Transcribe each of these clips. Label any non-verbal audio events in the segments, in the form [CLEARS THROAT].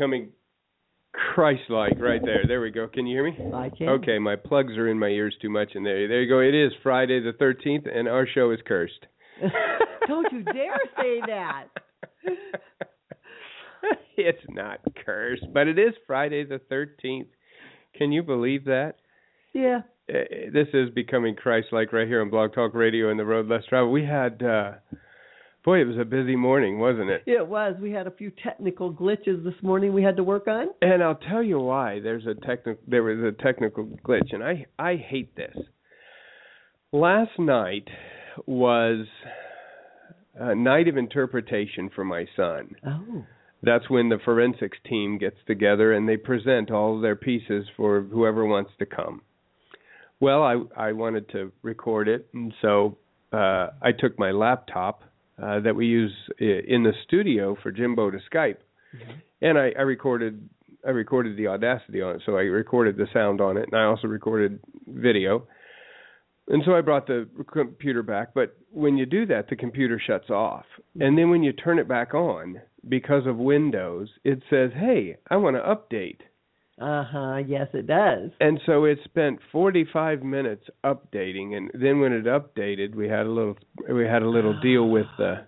Becoming Christ-like. Right there. There we go. Can you hear me? I can. Okay, my plugs are in my ears too much and there. There you go. It is Friday the 13th, and our show is cursed. [LAUGHS] Don't you dare say that. [LAUGHS] it's not cursed, but it is Friday the 13th. Can you believe that? Yeah. Uh, this is becoming Christ-like right here on Blog Talk Radio and the Road Less Travel. We had, uh, boy, it was a busy morning, wasn't it? It was. We had a few technical glitches this morning we had to work on. And I'll tell you why. There's a technical. There was a technical glitch, and I I hate this. Last night was a night of interpretation for my son. Oh. That's when the forensics team gets together and they present all of their pieces for whoever wants to come. Well, I I wanted to record it, and so uh, I took my laptop uh, that we use in the studio for Jimbo to Skype, mm-hmm. and I, I recorded I recorded the Audacity on it. So I recorded the sound on it, and I also recorded video. And so I brought the computer back, but when you do that, the computer shuts off. And then when you turn it back on, because of Windows, it says, "Hey, I want to update." Uh huh. Yes, it does. And so it spent 45 minutes updating, and then when it updated, we had a little we had a little deal with the.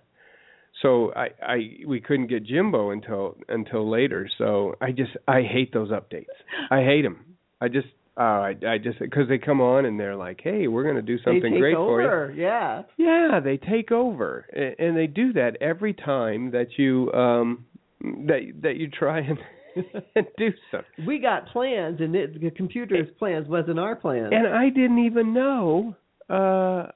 So I I we couldn't get Jimbo until until later. So I just I hate those updates. I hate them. I just uh, I I just because they come on and they're like, hey, we're going to do something great over. for you. Yeah. Yeah, they take over, and they do that every time that you um that that you try and [LAUGHS] do something. We got plans, and it, the computer's plans wasn't our plans. And I didn't even know. Uh,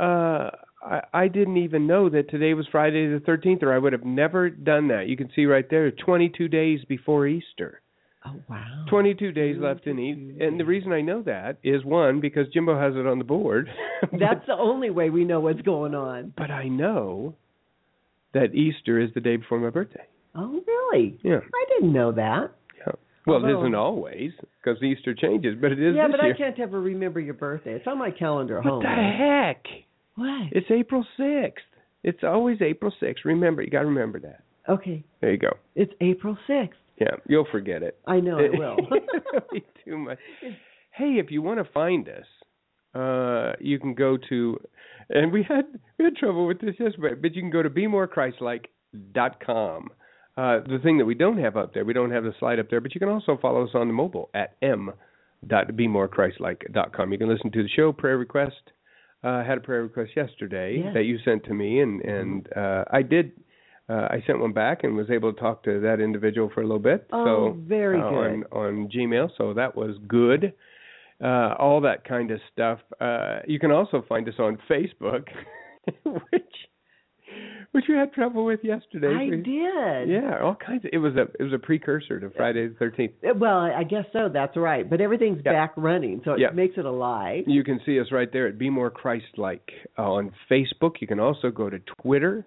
uh, I, I didn't even know that today was Friday the thirteenth, or I would have never done that. You can see right there, twenty-two days before Easter. Oh wow! Twenty-two days left in Easter, and the reason I know that is one because Jimbo has it on the board. [LAUGHS] That's the only way we know what's going on. But I know that Easter is the day before my birthday. Oh, really? Yeah. I didn't know that. Yeah. Well, Although, it isn't always because Easter changes, but it is Yeah, but year. I can't ever remember your birthday. It's on my calendar at what home. the heck? What? It's April 6th. It's always April 6th. Remember, you got to remember that. Okay. There you go. It's April 6th. Yeah, you'll forget it. I know I will. [LAUGHS] Too much. Hey, if you want to find us, uh, you can go to, and we had we had trouble with this yesterday, but you can go to bemorechrist-like.com. Uh, the thing that we don't have up there, we don't have the slide up there, but you can also follow us on the mobile at m.bemorechrist-like.com. You can listen to the show, prayer request. Uh, I had a prayer request yesterday Yes. that you sent to me, and and uh, I did. Uh, I sent one back and was able to talk to that individual for a little bit. Oh, so, very uh, good. On, on Gmail, so that was good. Uh, all that kind of stuff. Uh, you can also find us on Facebook, [LAUGHS] which which you had trouble with yesterday. I We- did. Yeah, all kinds. Of, it was a it was a precursor to Friday the Thirteenth. Uh, Well, I I guess so. That's right. But everything's Yeah. back running, so it Yeah. makes it alive. You can see us right there at Be More Christ-like uh, on Facebook. You can also go to Twitter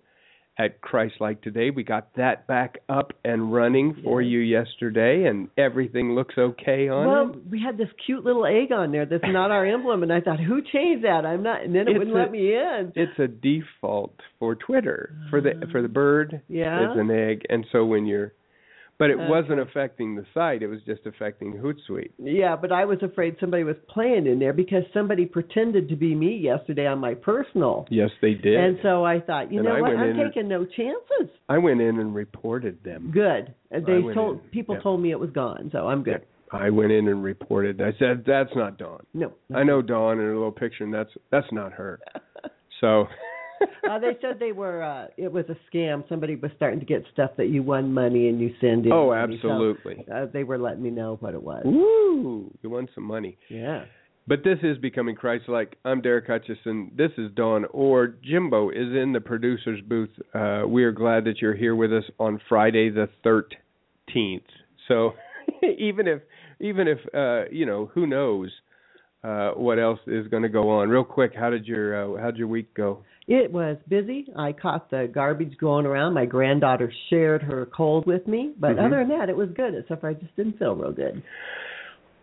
at Christ-like Today. We got that back up and running for you yesterday, and everything looks okay on Well, it. we had this cute little egg on there that's not our emblem, and I thought, who changed that? I'm not, and then it It's wouldn't a- let me in. It's a default for Twitter for the for the ah. bird. Yeah. It's an egg, and so when you're, but it Okay. wasn't affecting the site. It was just affecting Hootsuite. Yeah, but I was afraid somebody was playing in there because somebody pretended to be me yesterday on my personal. Yes, they did. And so I thought, you And know I what? I'm in and- taking no chances. I went in and reported them. Good. And they told in, people yeah. told me it was gone, so I'm good. I went in and reported. I said, "That's not Dawn. No. I know Dawn in her little picture, and that's that's not her." [LAUGHS] So. [LAUGHS] uh, they said they were. uh It was a scam. Somebody was starting to get stuff that you won money and you send in. oh, money. So, absolutely. uh, they were letting me know what it was. Woo! You won some money. Yeah. But this is becoming Christ-like. I'm Derek Hutchison. This is Dawn or Jimbo is in the producer's booth. Uh, we are glad that you're here with us on Friday the 13th. So [LAUGHS] even if even if uh, you know who knows uh, what else is going to go on. Real quick, how did your uh, how did your week go? It was busy. I caught the garbage going around. My granddaughter shared her cold with me, but Mhm. other than that, it was good. Except for I just didn't feel real good.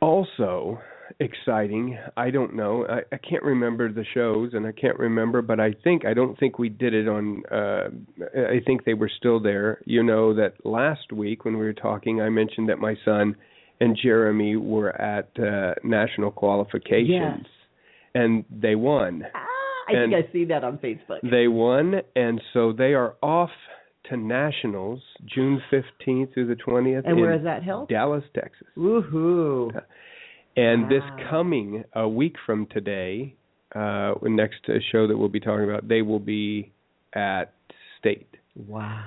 Also, exciting. I don't know. I, I can't remember the shows, and I can't remember, but I think I don't think we did it on. uh I think they were still there. You know that last week when we were talking, I mentioned that my son and Jeremy were at uh national qualifications, Yes. and they won. Ah, I And- think I see that on Facebook. They won, and so they are off to nationals June fifteenth through the twentieth. and where is that held? Dallas, Texas. Woohoo! And this coming a week from today, uh, next show that we'll be talking about, they will be at state. Wow.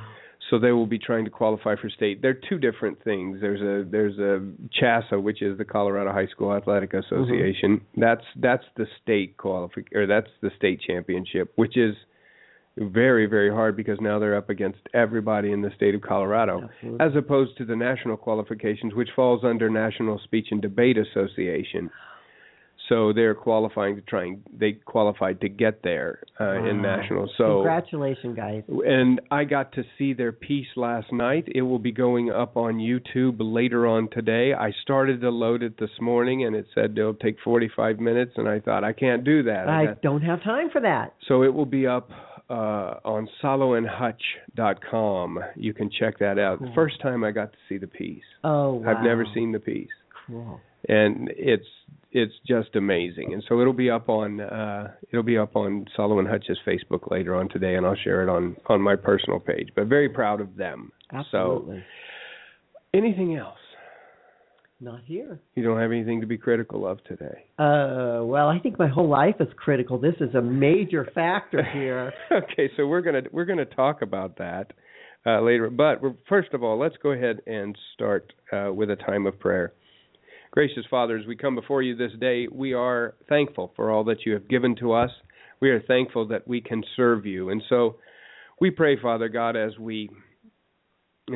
So they will be trying to qualify for state. They're two different things. There's a there's a CHASA, which is the Colorado High School Athletic mm-hmm. Association. That's that's the state qualific or that's the state championship, which is very very hard because now they're up against everybody in the state of Colorado Absolutely. as opposed to the national qualifications, which falls under National Speech and Debate Association. So they're qualifying to try and they qualified to get there uh, in nationals. So Congratulations, guys. and I got to see their piece last night. It will be going up on YouTube later on today. I started to load it this morning, and it said it'll take 45 minutes, and I thought I can't do that. I don't have time for that. So it will be up uh, on soloandhutch.com. You can check that out. Cool. First time I got to see the piece. Oh, wow. I've never seen the piece, Cool. And it's it's just amazing. And so it'll be up on uh, it'll be up on Solo and Hutch's Facebook later on today, and I'll share it on on my personal page. But very proud of them. Absolutely. Anything else? Not here. You don't have anything to be critical of today. Uh, well, I think my whole life is critical. This is a major factor here. [LAUGHS] okay, so we're gonna we're gonna talk about that uh, later. But we're, first of all, let's go ahead and start uh, with a time of prayer. Gracious Father, as we come before you this day, we are thankful for all that you have given to us. We are thankful that we can serve you, and so we pray, Father God, as we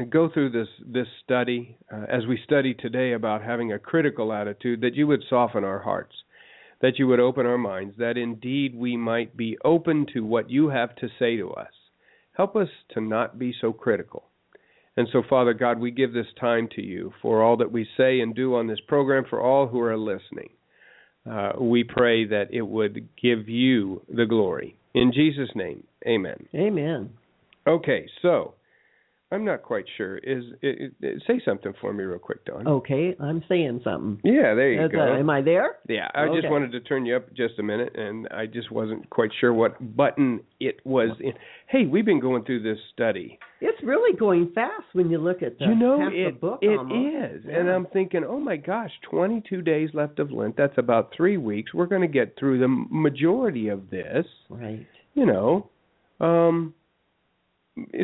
go through this this study, uh, as we study today about having a critical attitude, that you would soften our hearts, that you would open our minds, that indeed we might be open to what you have to say to us. Help us to not be so critical. And so, Father God, we give this time to you for all that we say and do on this program, for all who are listening. Uh, we pray that it would give you the glory. In Jesus' name, amen. Amen. Okay, so I'm not quite sure. Is it, it, say something for me real quick, Don? Okay, I'm saying something. yeah, there you That's, go. uh, am I there? yeah, I okay. just wanted to turn you up just a minute, and I just wasn't quite sure what button it was in. Hey, we've been going through this study. It's really going fast when you look at the you know, half it the book. it almost. is, and I'm thinking, oh my gosh, 22 days left of Lent. That's about three weeks. We're going to get through the majority of this. right. you know um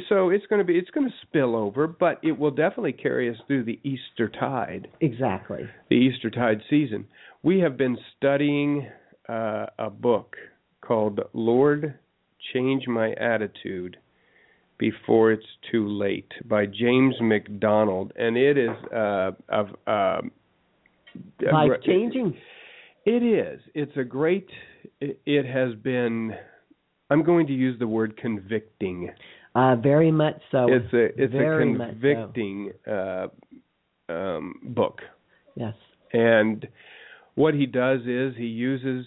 so it's going to be it's going to spill over but it will definitely carry us through the easter tide Exactly. the easter tide season we have been studying uh a book called lord change my attitude before it's too late by james macdonald and it is uh of a Life changing. it is. It's a great. It, it has been. I'm going to use the word convicting. Uh, very much so. it's a it's very a much so. convicting uh, um, book, Yes. and what he does is he uses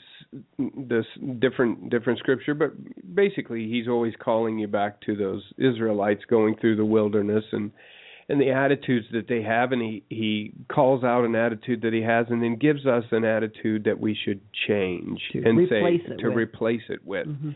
this different different scripture, but basically he's always calling you back to those Israelites going through the wilderness and and the attitudes that they have, and he he calls out an attitude that he has, and then gives us an attitude that we should change To and say it to with. replace it with. Mhm.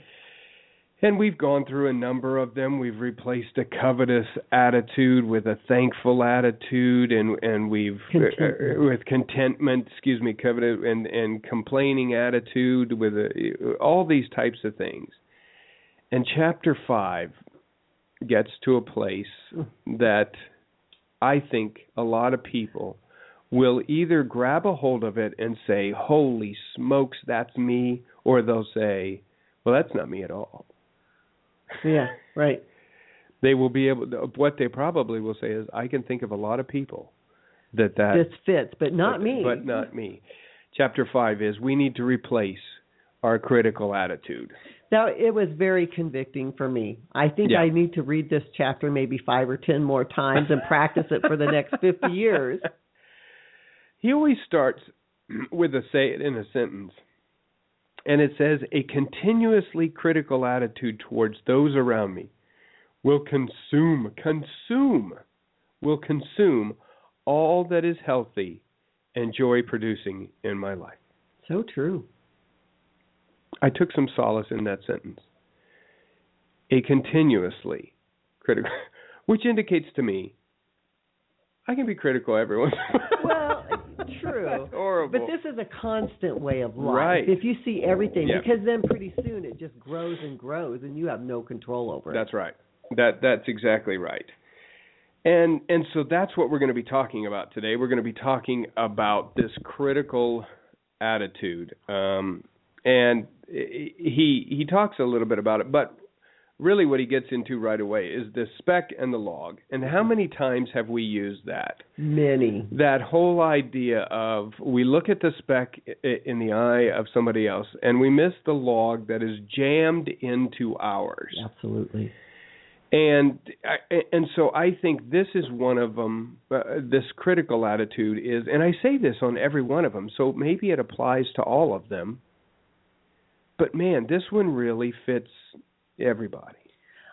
And we've gone through a number of them. We've replaced a covetous attitude with a thankful attitude, and and we've Contentment. uh, with contentment. Excuse me, covetous and and complaining attitude with a, all these types of things. And chapter five gets to a place that I think a lot of people will either grab a hold of it and say, "Holy smokes, that's me," or they'll say, "Well, that's not me at all." Yeah. Right. they will be able to, what they probably will say is i can think of a lot of people that that this fits, but not but, me. but not me chapter 5 is we need to replace our critical attitude Now it was very convicting for me. I think Yeah. I need to read this chapter maybe five or ten more times and practice it for the next fifty years. [LAUGHS] he always starts [CLEARS THROAT] with a say it in a sentence. And it says, a continuously critical attitude towards those around me will consume, consume, will consume all that is healthy and joy producing in my life. So true. I took some solace in that sentence. A continuously critical, [LAUGHS] which indicates to me I can be critical every once in a while. Well, true. That's horrible. But this is a constant way of life. Right. If you see everything, yeah. because then pretty soon it just grows and grows, and you have no control over it. That's right. That that's exactly right. And and so that's what we're going to be talking about today. We're going to be talking about this critical attitude. Um, and he he talks a little bit about it, but really what he gets into right away is the speck and the log. And how many times have we used that? Many. That whole idea of we look at the speck in the eye of somebody else and we miss the log that is jammed into ours. Absolutely. And and so I think this is one of them. Uh, this critical attitude is, and I say this on every one of them, so maybe it applies to all of them. But man, this one really fits everybody.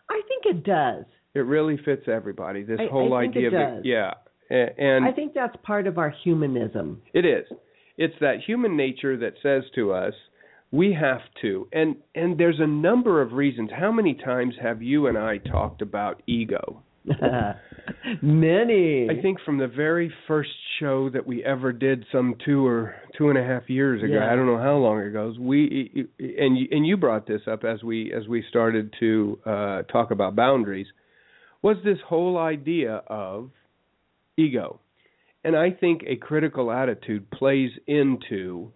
I think it does. It really fits everybody. This I, whole I idea of yeah. And I think that's part of our humanism. It is. It's that human nature that says to us, we have to. And and there's a number of reasons. How many times have you and I talked about ego? [LAUGHS] Many. I think from the very first show that we ever did, some two or two and a half years ago. Yeah. I don't know how long ago. We and you, and you brought this up as we as we started to uh, talk about boundaries. Was this whole idea of ego, and I think a critical attitude plays into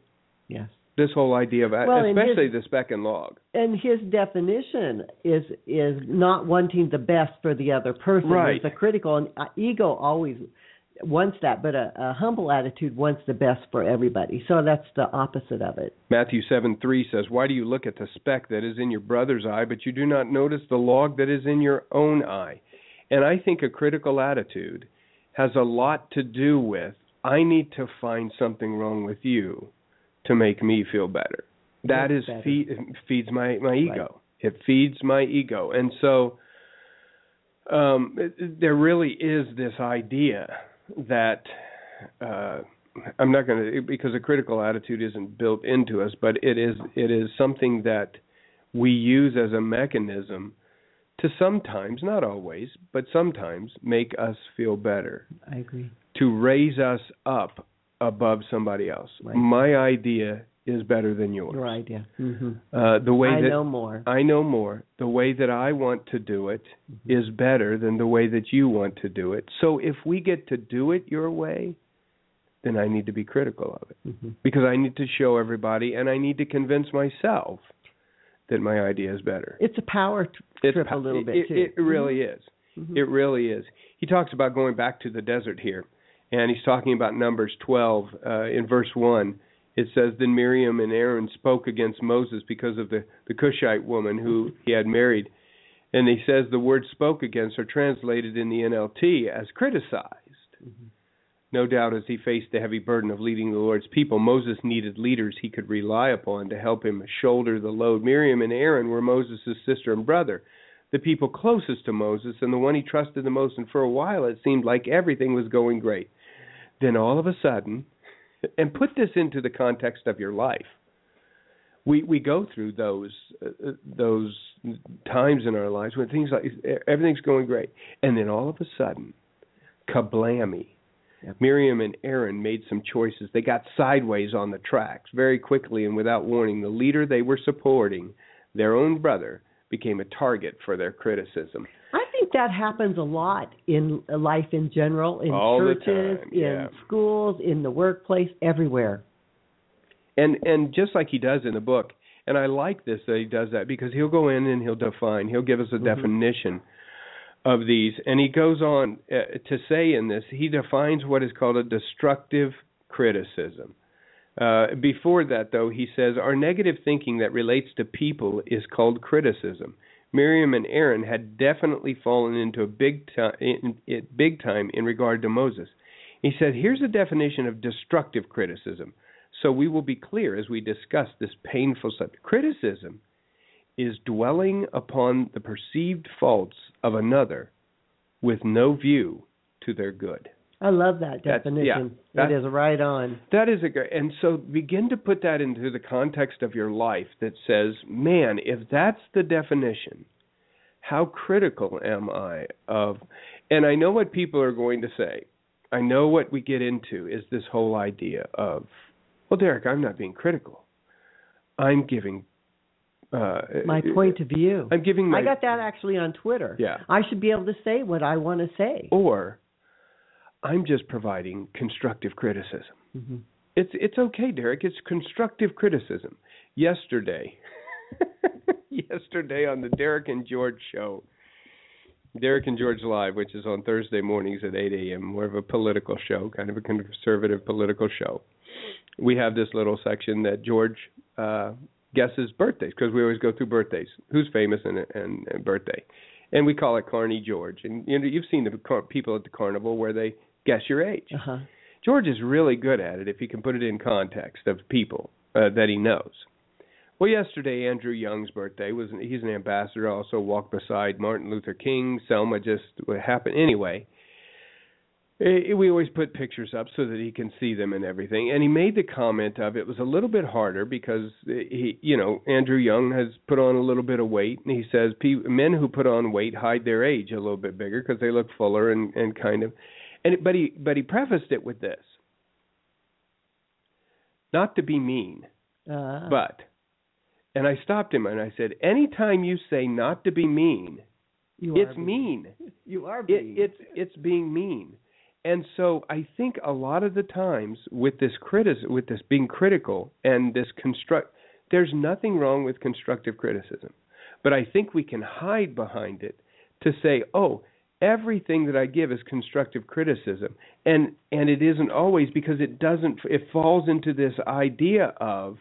yes this whole idea of well, especially his, the speck and log. And his definition is is not wanting the best for the other person. Right. It's a critical and uh, ego always wants that, but a, a humble attitude wants the best for everybody. So that's the opposite of it. Matthew seven three says, "Why do you look at the speck that is in your brother's eye, but you do not notice the log that is in your own eye?" And I think a critical attitude has a lot to do with I need to find something wrong with you to make me feel better. That's better. feed, feeds my my ego. It feeds my ego, and so um, it, there really is this idea that uh, I'm not going to because a critical attitude isn't built into us, but it is it is something that we use as a mechanism to sometimes, not always, but sometimes make us feel better I agree. to raise us up above somebody else. Right. My idea is better than yours. Your idea. hmm Uh, the way I that know more. I know more. The way that I want to do it Mhm. is better than the way that you want to do it. So if we get to do it your way, then I need to be critical of it hmm because I need to show everybody and I need to convince myself that my idea is better. It's a power t- trip pa- a little bit it, too. It really is. Mhm. It really is. He talks about going back to the desert here, and he's talking about Numbers 12 uh, in verse 1. It says, Then Miriam and Aaron spoke against Moses because of the, the Cushite woman who he had married. And he says the word spoke against are translated in the NLT as criticized. Mhm. No doubt, as he faced the heavy burden of leading the Lord's people, Moses needed leaders he could rely upon to help him shoulder the load. Miriam and Aaron were Moses' sister and brother, the people closest to Moses and the one he trusted the most. And for a while, it seemed like everything was going great. Then all of a sudden, and put this into the context of your life. We we go through those uh, those times in our lives when things like everything's going great, and then all of a sudden, kablammy! Miriam and Aaron made some choices. They got sideways on the tracks very quickly and without warning. The leader they were supporting, their own brother, became a target for their criticism. I think that happens a lot in life in general, in All churches, time, yeah. in schools, in the workplace, everywhere. and and just like he does in the book and i like this that he does that because he'll go in and he'll define he'll give us a Mhm. definition of these and he goes on uh, to say in this he defines what is called a destructive criticism uh, before that though he says our negative thinking that relates to people is called criticism miriam and aaron had definitely fallen into a big in, in, big time in regard to moses he said here's a definition of destructive criticism So we will be clear as we discuss this painful subject. Criticism is dwelling upon the perceived faults of another with no view to their good. I love that definition. yeah, it is right on. That is a great, and so begin to put that into the context of your life that says, man, if that's the definition, how critical am I of, and I know what people are going to say. I know what we get into is this whole idea of, well, Derek, I'm not being critical. I'm giving uh, My point of view. I'm giving my I got that actually on Twitter. Yeah. I should be able to say what I want to say. or I'm just providing constructive criticism. hmm It's it's okay, Derek. It's constructive criticism. Yesterday, [LAUGHS] yesterday on the Derek and George show, Derek and George Live, which is on Thursday mornings at 8 a.m., more of a political show, kind of a conservative political show. We have this little section that George uh, guesses birthdays because we always go through birthdays. Who's famous and, and, and birthday, and we call it Carney George. And you know, you've seen the car- people at the carnival where they guess your age. Uh-huh. George is really good at it if he can put it in context of people uh, that he knows. Well, yesterday Andrew Young's birthday was. He's an ambassador. Also walked beside Martin Luther King. Selma just what happened anyway. eh, we always put pictures up so that he can see them and everything. And he made the comment of it was a little bit harder because he, you know, Andrew Young has put on a little bit of weight, and he says pe- men who put on weight hide their age a little bit bigger because they look fuller and and kind of. And it, but he but he prefaced it with this. Not to be mean, Uh, but and I stopped him and I said, anytime you say not to be mean, you it's are mean. [LAUGHS] You are It, being. it's it's being mean. And so I think a lot of the times with this critic with this being critical and this construct there's nothing wrong with constructive criticism. But I think we can hide behind it to say, "Oh, everything that I give is constructive criticism." And and it isn't always because it doesn't it falls into this idea of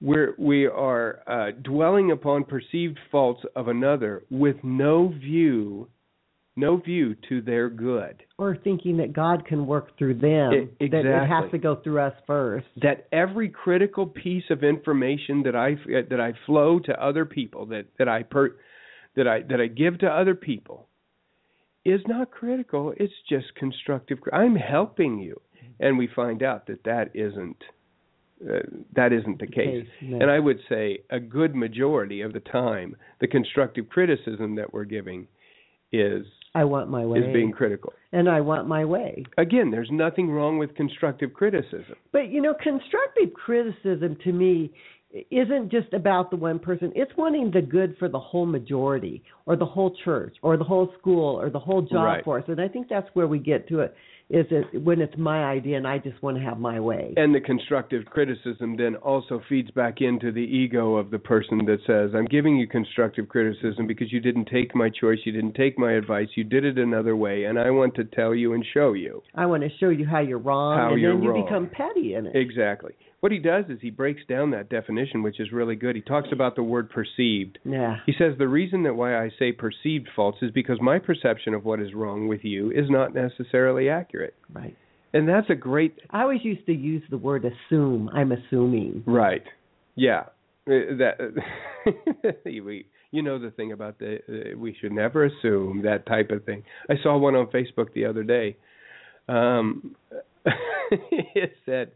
where we are uh, dwelling upon perceived faults of another with no view no view to their good. or thinking that God can work through them. I- That it has to go through us first. That every critical piece of information that I that I flow to other people that that I per, that I that I give to other people is not critical. It's just constructive. I'm helping you, and we find out that that isn't uh, that isn't the case. no. And I would say a good majority of the time, the constructive criticism that we're giving is I want my way. is being critical. and I want my way. Again, there's nothing wrong with constructive criticism. But you know, constructive criticism to me isn't just about the one person. It's wanting the good for the whole majority or the whole church or the whole school or the whole job Right. force. And I think that's where we get to it is it when it's my idea and I just want to have my way. And the constructive criticism then also feeds back into the ego of the person that says, I'm giving you constructive criticism because you didn't take my choice, you didn't take my advice, you did it another way, and I want to tell you and show you. I want to show you how you're wrong How and you're then you wrong. become petty in it. Exactly. What he does is he breaks down that definition, which is really good. He talks about the word perceived. Yeah. He says the reason that why I say perceived faults is because my perception of what is wrong with you is not necessarily accurate. Right. And that's a great I always used to use the word assume. I'm assuming. Right. Yeah. Uh, That [LAUGHS] we you know the thing about the uh, we should never assume that type of thing. I saw one on Facebook the other day. Um [LAUGHS] it said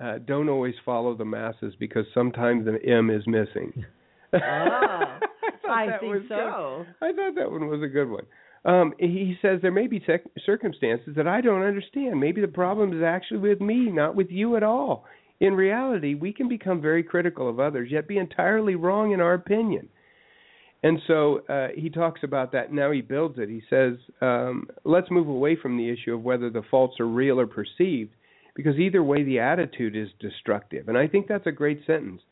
uh don't always follow the masses because sometimes the M is missing. Ah, [LAUGHS] thought I think was good. so. I thought that one was a good one. Um, he says there may be sec- circumstances that I don't understand. Maybe the problem is actually with me, not with you at all. In reality, we can become very critical of others, yet be entirely wrong in our opinion. And so uh, he talks about that. Now he builds it. He says, um, let's move away from the issue of whether the faults are real or perceived, because either way, the attitude is destructive. And I think that's a great sentence.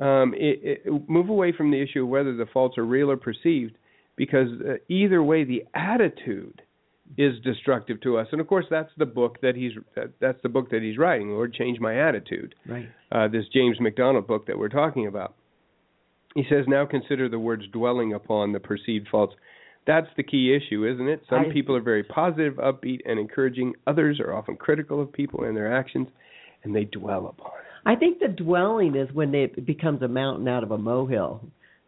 Um, it, it, move away from the issue of whether the faults are real or perceived, because uh, either way, the attitude is destructive to us. And of course, that's the book that he's that, that's the book that he's writing. Lord, change my attitude. Right. Uh, this James MacDonald book that we're talking about. He says, now consider the words dwelling upon the perceived faults. That's the key issue, isn't it? Some I- people are very positive, upbeat, and encouraging. Others are often critical of people and their actions, and they dwell upon it. I think the dwelling is when it becomes a mountain out of a molehill.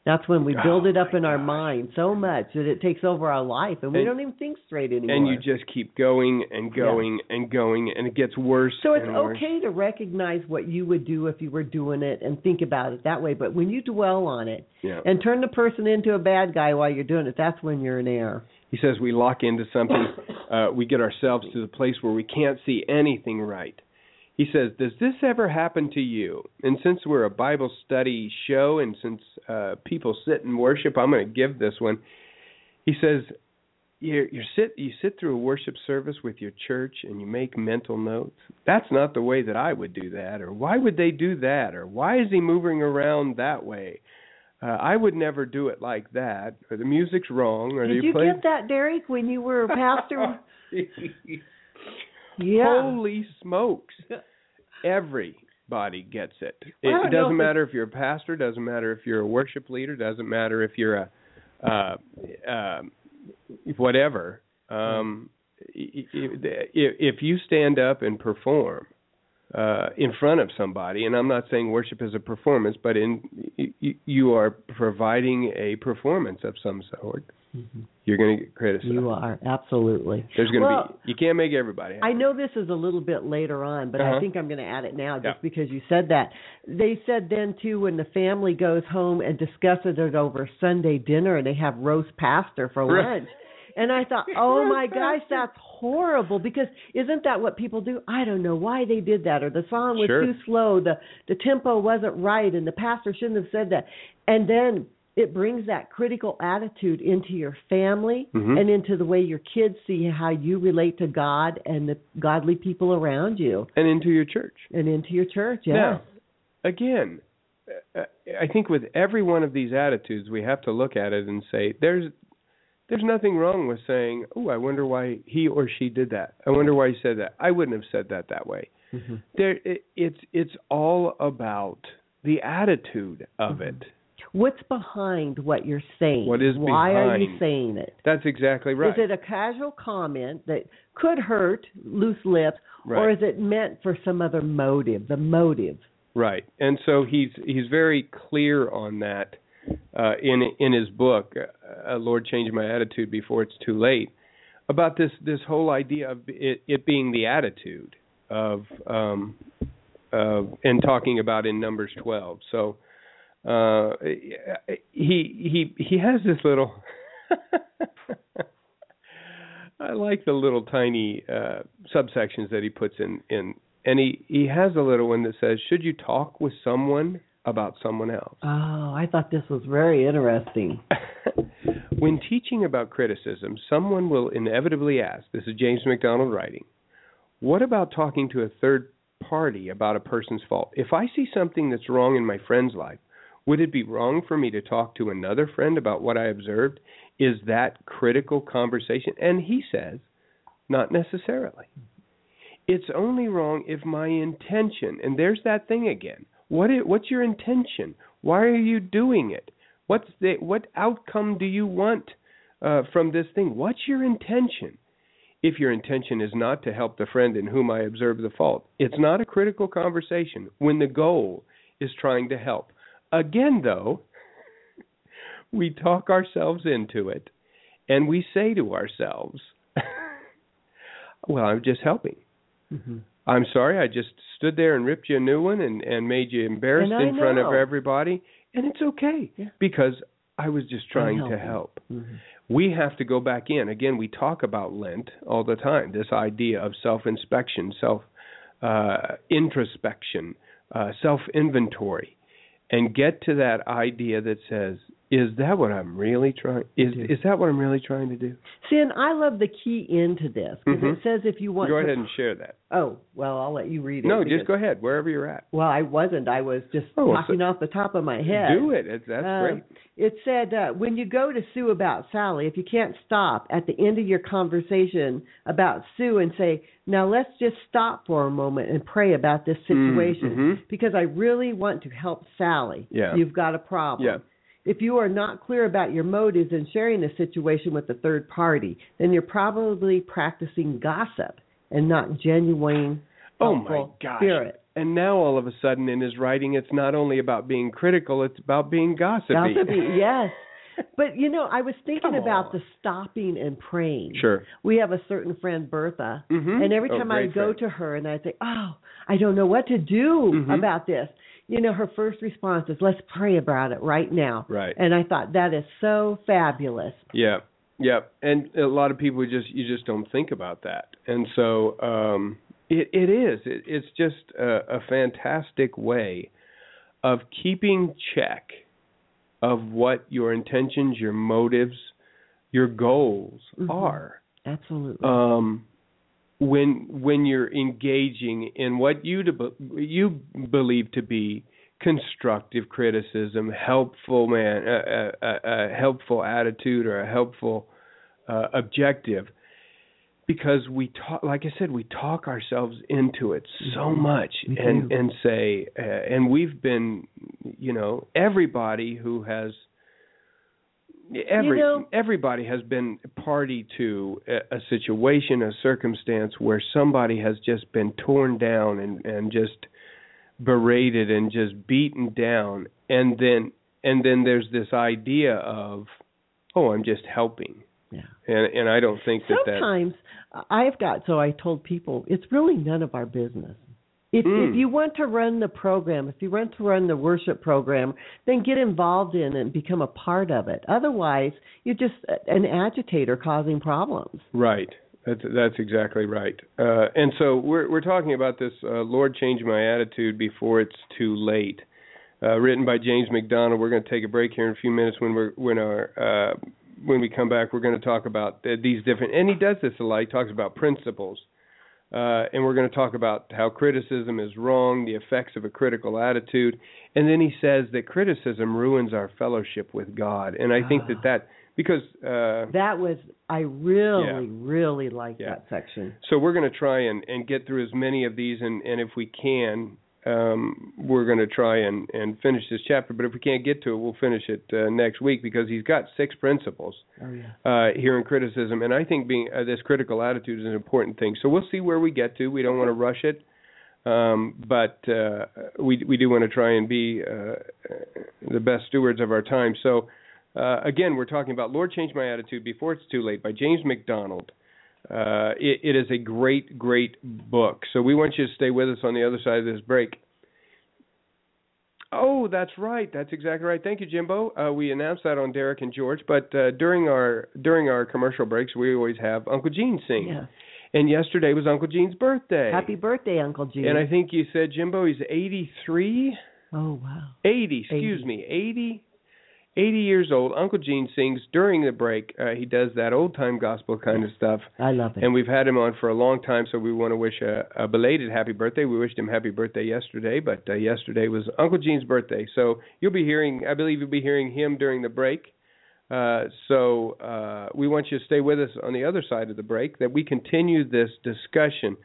That's when we build Oh, it up in our mind so much that it takes over our life, and we don't even think straight anymore. and you just keep going and going and going and it gets worse so it's and worse. okay to recognize what you would do if you were doing it and think about it that way. But when you dwell on it yeah and turn the person into a bad guy while you're doing it, that's when you're in error. he says we lock into something uh we get ourselves to the place where we can't see anything right he says does this ever happen to you and since we're a bible study show and since uh people sit and worship i'm going to give this one he says you you sit you sit through a worship service with your church and you make mental notes that's not the way that i would do that or why would they do that or why is he moving around that way uh, I would never do it like that, or the music's wrong, or Did you play. get that, Derek, when you were a pastor? [LAUGHS] yeah. Holy smokes! [LAUGHS] Everybody gets it. It, it doesn't matter if you're a pastor. Doesn't matter if you're a worship leader. Doesn't matter if you're a uh, uh, whatever. Um, i- i- if you stand up and perform uh, in front of somebody, and I'm not saying worship is a performance, but in you, you are providing a performance of some sort. Mhm. You're going to get criticized. You are absolutely. There's going to Well, be. You can't make everybody. Happy. I know this is a little bit later on, but Uh-huh. I think I'm going to add it now just Yeah. because you said that. They said then too when the family goes home and discusses it over Sunday dinner and they have roast pasta for Right. lunch. And I thought, [LAUGHS] oh my gosh, that's horrible because isn't that what people do? I don't know why they did that or the song was Sure. too slow, the the tempo wasn't right and the pastor shouldn't have said that. And then it brings that critical attitude into your family Mhm. and into the way your kids see how you relate to God and the godly people around you and into your church. and into your church. Yes. Now, again, I think with every one of these attitudes, we have to look at it and say, "There's, there's nothing wrong with saying, oh, I wonder why he or she did that. I wonder why he said that. I wouldn't have said that that way." hmm There, it, it's it's all about the attitude of Mhm. it. What's behind what you're saying? What is Why are you saying it? That's exactly right. Is it a casual comment that could hurt loose lips, right. or is it meant for some other motive? The motive. Right, and so he's he's very clear on that uh, in in his book, uh, "Lord, Change My Attitude Before It's Too Late," about this this whole idea of it, it being the attitude of um, uh, and talking about in Numbers twelve. So uh, he he he has this little. [LAUGHS] I like the little tiny uh, subsections that he puts in in and he he has a little one that says should you talk with someone about someone else. Oh, I thought this was very interesting. [LAUGHS] when teaching about criticism someone will inevitably ask this is james macdonald writing what about talking to a third party about a person's fault? If i see something that's wrong in my friend's life would it be wrong for me to talk to another friend about what i observed? Is that critical conversation? And he says not necessarily. It's only wrong if my intention and there's that thing again what i what's your intention? Why are you doing it? What's the what outcome do you want uh, from this thing? What's your intention? If your intention is not to help the friend in whom i observe the fault it's not a critical conversation when the goal is trying to help. Again though [LAUGHS] we talk ourselves into it and we say to ourselves [LAUGHS] well i'm just helping. Hmm I'm sorry, I just stood there and ripped you a new one and and made you embarrassed in front of everybody, and it's okay Yeah. because I was just trying to help. hmm We have to go back in. Again, we talk about Lent all the time. This idea of self-inspection, self uh introspection, uh self-inventory and get to that idea that says, is that what I'm really trying is is that what I'm really trying to do? See, and I love the key into this because Mhm. it says if you want Go to. ahead and share that. Oh, well, I'll let you read it. No, because- just go ahead wherever you're at. Well, I wasn't. I was just Oh, talking so- off the top of my head. Do it. It's, that's Uh, great. It said uh, when you go to Sue about Sally, if you can't stop at the end of your conversation about Sue and say, "Now let's just stop for a moment and pray about this situation Mhm. because I really want to help Sally." Yeah. You've got a problem. Yeah. If you are not clear about your motives in sharing the situation with the third party, then you're probably practicing gossip and not genuine Oh my gosh. spirit. And now all of a sudden in his writing, it's not only about being critical; it's about being gossipy. Gossipy, [LAUGHS] yes. But you know, I was thinking Come about on. the stopping and praying. Sure. We have a certain friend Bertha, Mhm. and every Oh, time I go friend. to her and I say, "Oh, I don't know what to do Mhm. about this," you know, her first response is, "Let's pray about it right now." Right. And I thought that is so fabulous. Yeah, yeah, and a lot of people just you just don't think about that, and so um, it it is. It, it's just a, a fantastic way of keeping check of what your intentions, your motives, your goals Mhm. are. Absolutely. Um, when when you're engaging in what you to, you believe to be constructive criticism, helpful man, a, a, a helpful attitude or a helpful uh, objective, because we talk, like I said, we talk ourselves into it so Mhm. much, and and say, uh, and we've been, you know, everybody who has. Every know- everybody has been party to a, a situation, a circumstance where somebody has just been torn down and and just berated and just beaten down, and then and then there's this idea of, oh, I'm just helping, yeah. and and I don't think that that Sometimes I've got so I told people it's really none of our business. If Mm. if you want to run the program, if you want to run the worship program, then get involved in it and become a part of it. Otherwise, you're just an agitator causing problems. Right. That's that's exactly right. Uh, and so we're we're talking about this. Uh, Lord, change my attitude before it's too late. Uh, written by James MacDonald. We're going to take a break here in a few minutes. When we're when our uh, when we come back, we're going to talk about th- these different. And he does this a lot. He talks about principles. Uh, and we're going to talk about how criticism is wrong, the effects of a critical attitude, and then he says that criticism ruins our fellowship with God. And I think that Ah. that because uh, That was I really Yeah. really liked Yeah. that section. So we're going to try and, and get through as many of these, and, and if we can, um, we're going to try and, and finish this chapter. But if we can't get to it, we'll finish it uh, next week because he's got six principles Oh yeah. uh, here in criticism, and I think being uh, this critical attitude is an important thing. So we'll see where we get to. We don't want to rush it, um, but uh, we we do want to try and be uh, the best stewards of our time. So. Uh, again, we're talking about Lord Change My Attitude Before It's Too Late by James MacDonald. Uh, it, it is a great, great book. So we want you to stay with us on the other side of this break. Oh, that's right. That's exactly right. Thank you, Jimbo. Uh, we announced that on Derek and George, but uh, during our during our commercial breaks, we always have Uncle Gene sing. Yeah. And yesterday was Uncle Gene's birthday. Happy birthday, Uncle Gene. And I think you said Jimbo, he's 83. oh wow. 80, excuse 80. me, 80, 80 years old. Uncle Gene sings during the break. Uh, he does that old time gospel kind of stuff. I love it. And we've had him on for a long time, so we want to wish a, a belated happy birthday. We wished him happy birthday yesterday, but uh, yesterday was Uncle Gene's birthday. So you'll be hearing, I believe you'll be hearing him during the break. Uh, so uh, we want you to stay with us on the other side of the break, that we continue this discussion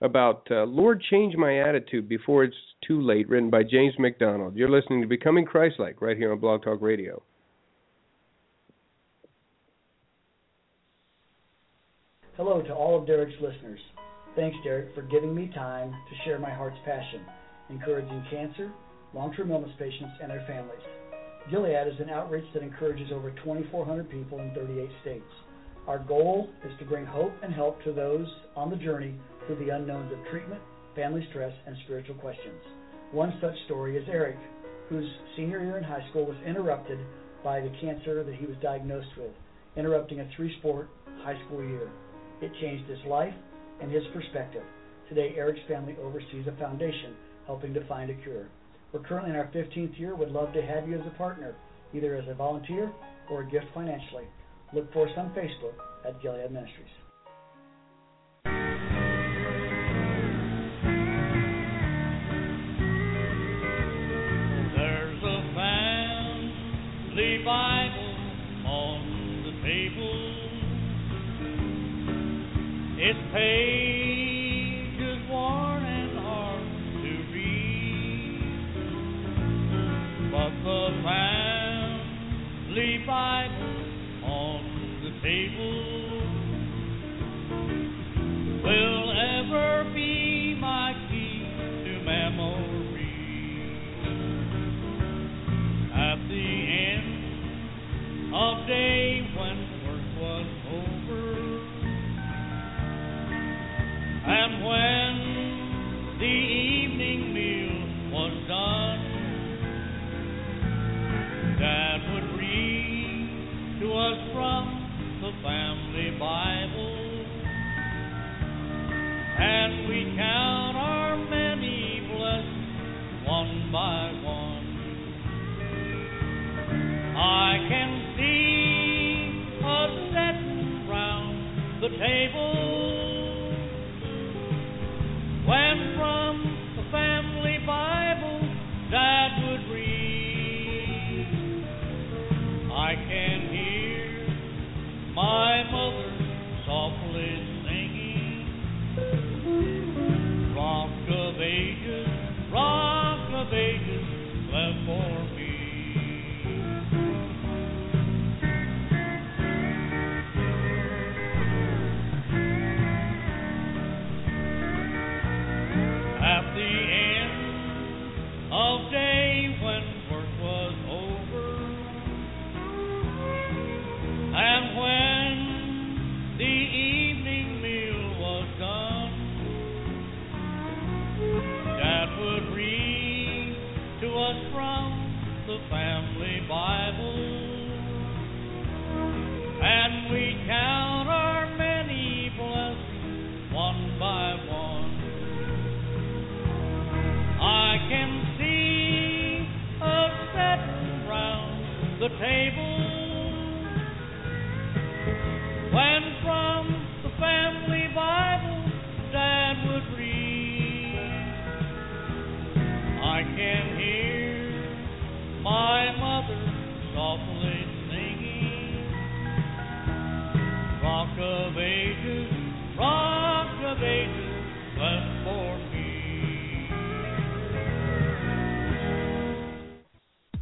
about uh, Lord Change My Attitude Before It's Too Late, written by James MacDonald. You're listening to Becoming Christ-like right here on Blog Talk Radio. Hello to all of Derek's listeners. Thanks, Derek, for giving me time to share my heart's passion, encouraging cancer, long term illness patients, and their families. Gilead is an outreach that encourages over 2,400 people in 38 states. Our goal is to bring hope and help to those on the journey through the unknowns of treatment, family stress, and spiritual questions. One such story is Eric, whose senior year in high school was interrupted by the cancer that he was diagnosed with, interrupting a three sport high school year. It changed his life and his perspective. Today, Eric's family oversees a foundation helping to find a cure. We're currently in our 15th year. Would love to have you as a partner, either as a volunteer or a gift financially. Look for us on Facebook at Gilead Ministries. Family Bible on the table. Its pages worn and hard to read, but the family Bible on the table of day when work was over. And when the evening meal was done, Dad would read to us from the family Bible. And we count our many blessings one by one. The table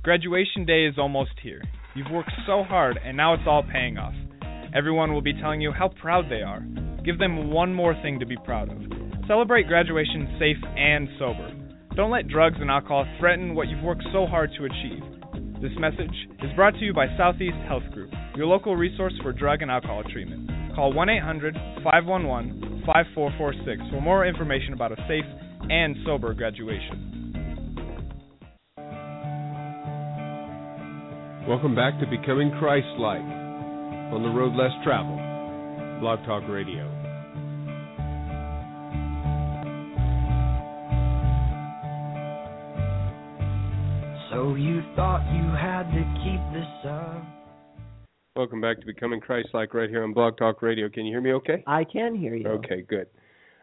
Graduation day is almost here. You've worked so hard, and now it's all paying off. Everyone will be telling you how proud they are. Give them one more thing to be proud of. Celebrate graduation safe and sober. Don't let drugs and alcohol threaten what you've worked so hard to achieve. This message is brought to you by Southeast Health Group, your local resource for drug and alcohol treatment. Call 1 800 511 5446 for more information about a safe and sober graduation. Welcome back to Becoming Christ Like on the road less traveled, Blog Talk Radio. So you thought you had to keep this up? Welcome back to Becoming Christ Like right here on Blog Talk Radio. Can you hear me okay? I can hear you. Okay, good.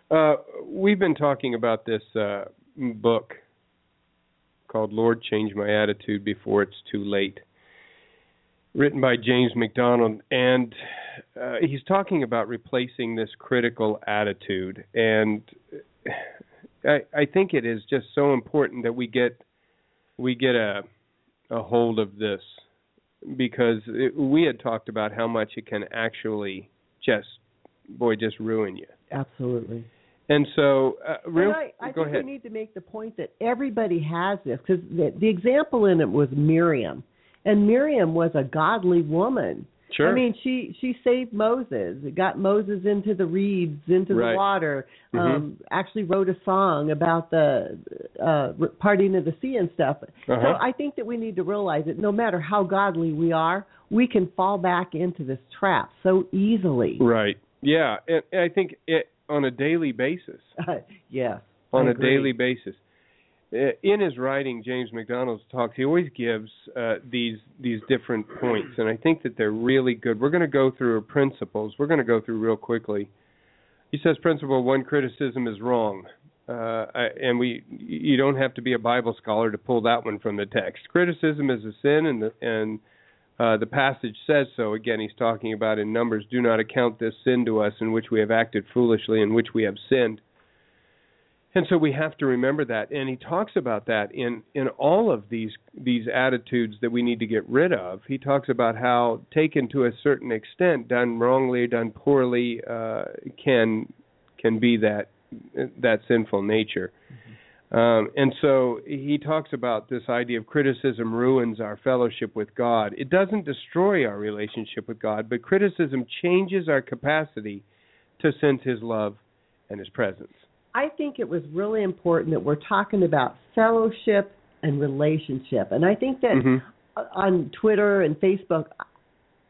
Uh, we've been talking about this uh, book called Lord Change My Attitude Before It's Too Late, written by James MacDonald. And uh, he's talking about replacing this critical attitude. And I, I think it is just so important that we get we get a a hold of this because it, we had talked about how much it can actually just boy just ruin you. Absolutely. And so, uh, real, and I, I go think ahead. we need to make the point that everybody has this because the, the example in it was Miriam, and Miriam was a godly woman. Sure. I mean, she she saved Moses, got Moses into the reeds, into Right. the water. Mhm. Um, actually wrote a song about the uh, parting of the sea and stuff. So Uh-huh. I think that we need to realize that no matter how godly we are, we can fall back into this trap so easily. right. Yeah, and, and I think it on a daily basis. [LAUGHS] yes. on I a agree. daily basis. Uh, In his writing, James MacDonald's talks. He always gives uh, these these different points, and I think that they're really good. We're going to go through principles. We're going to go through real quickly. He says principle one: criticism is wrong, uh, and we you don't have to be a Bible scholar to pull that one from the text. Criticism is a sin, and the and uh, the passage says so. Again, he's talking about in Numbers, do not account this sin to us in which we have acted foolishly, in which we have sinned. And so we have to remember that. And he talks about that in, in all of these these attitudes that we need to get rid of. He talks about how taken to a certain extent, done wrongly, done poorly, uh, can can be that that sinful nature. Um, and so he talks about this idea of criticism ruins our fellowship with God. It doesn't destroy our relationship with God, but criticism changes our capacity to sense His love and His presence. I think it was really important that we're talking about fellowship and relationship. And I think that Mhm. on Twitter and Facebook,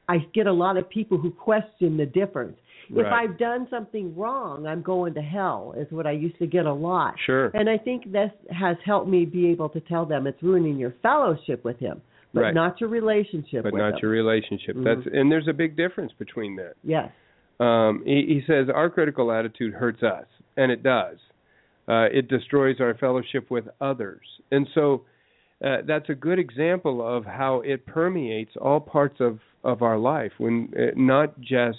I get a lot of people who question the difference. If I've done something wrong, I'm going to hell. Is what I used to get a lot. Sure. And I think this has helped me be able to tell them it's ruining your fellowship with him, but Right. not your relationship but not your relationship. Mhm. That's and there's a big difference between that. Yes. Um, he, he says our critical attitude hurts us, and it does. Uh, it destroys our fellowship with others, and so uh, that's a good example of how it permeates all parts of of our life. When uh, not just,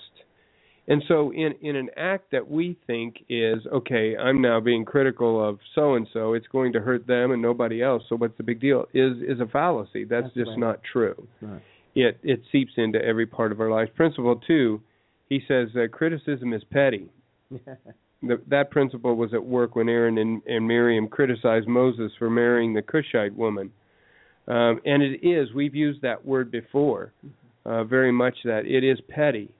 and so in in an act that we think is okay, I'm now being critical of so and so. It's going to hurt them and nobody else. So what's the big deal? Is is a fallacy. That's, That's just right. not true Right. it it seeps into every part of our life. Principle two, he says that criticism is petty. [LAUGHS] The, that principle was at work when Aaron and, and Miriam criticized Moses for marrying the Cushite woman, um, and it is. We've used that word before, uh, very much that it is petty.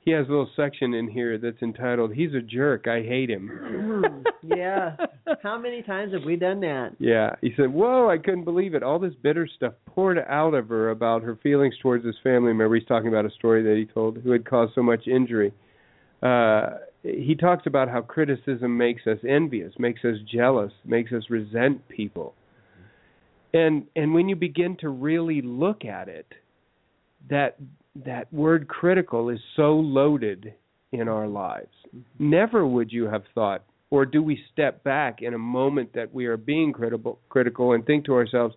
He has a little section in here that's entitled "He's a jerk. I hate him." Mm, yeah. How many times have we done that? Yeah, he said, "Whoa, I couldn't believe it. All this bitter stuff poured out of her about her feelings towards this family member. He's talking about a story that he told who had caused so much injury. Uh, he talks about how criticism makes us envious, makes us jealous, makes us resent people. And and when you begin to really look at it, that that word critical is so loaded in our lives. Mm-hmm. Never would you have thought or do we step back in a moment that we are being critical critical and think to ourselves,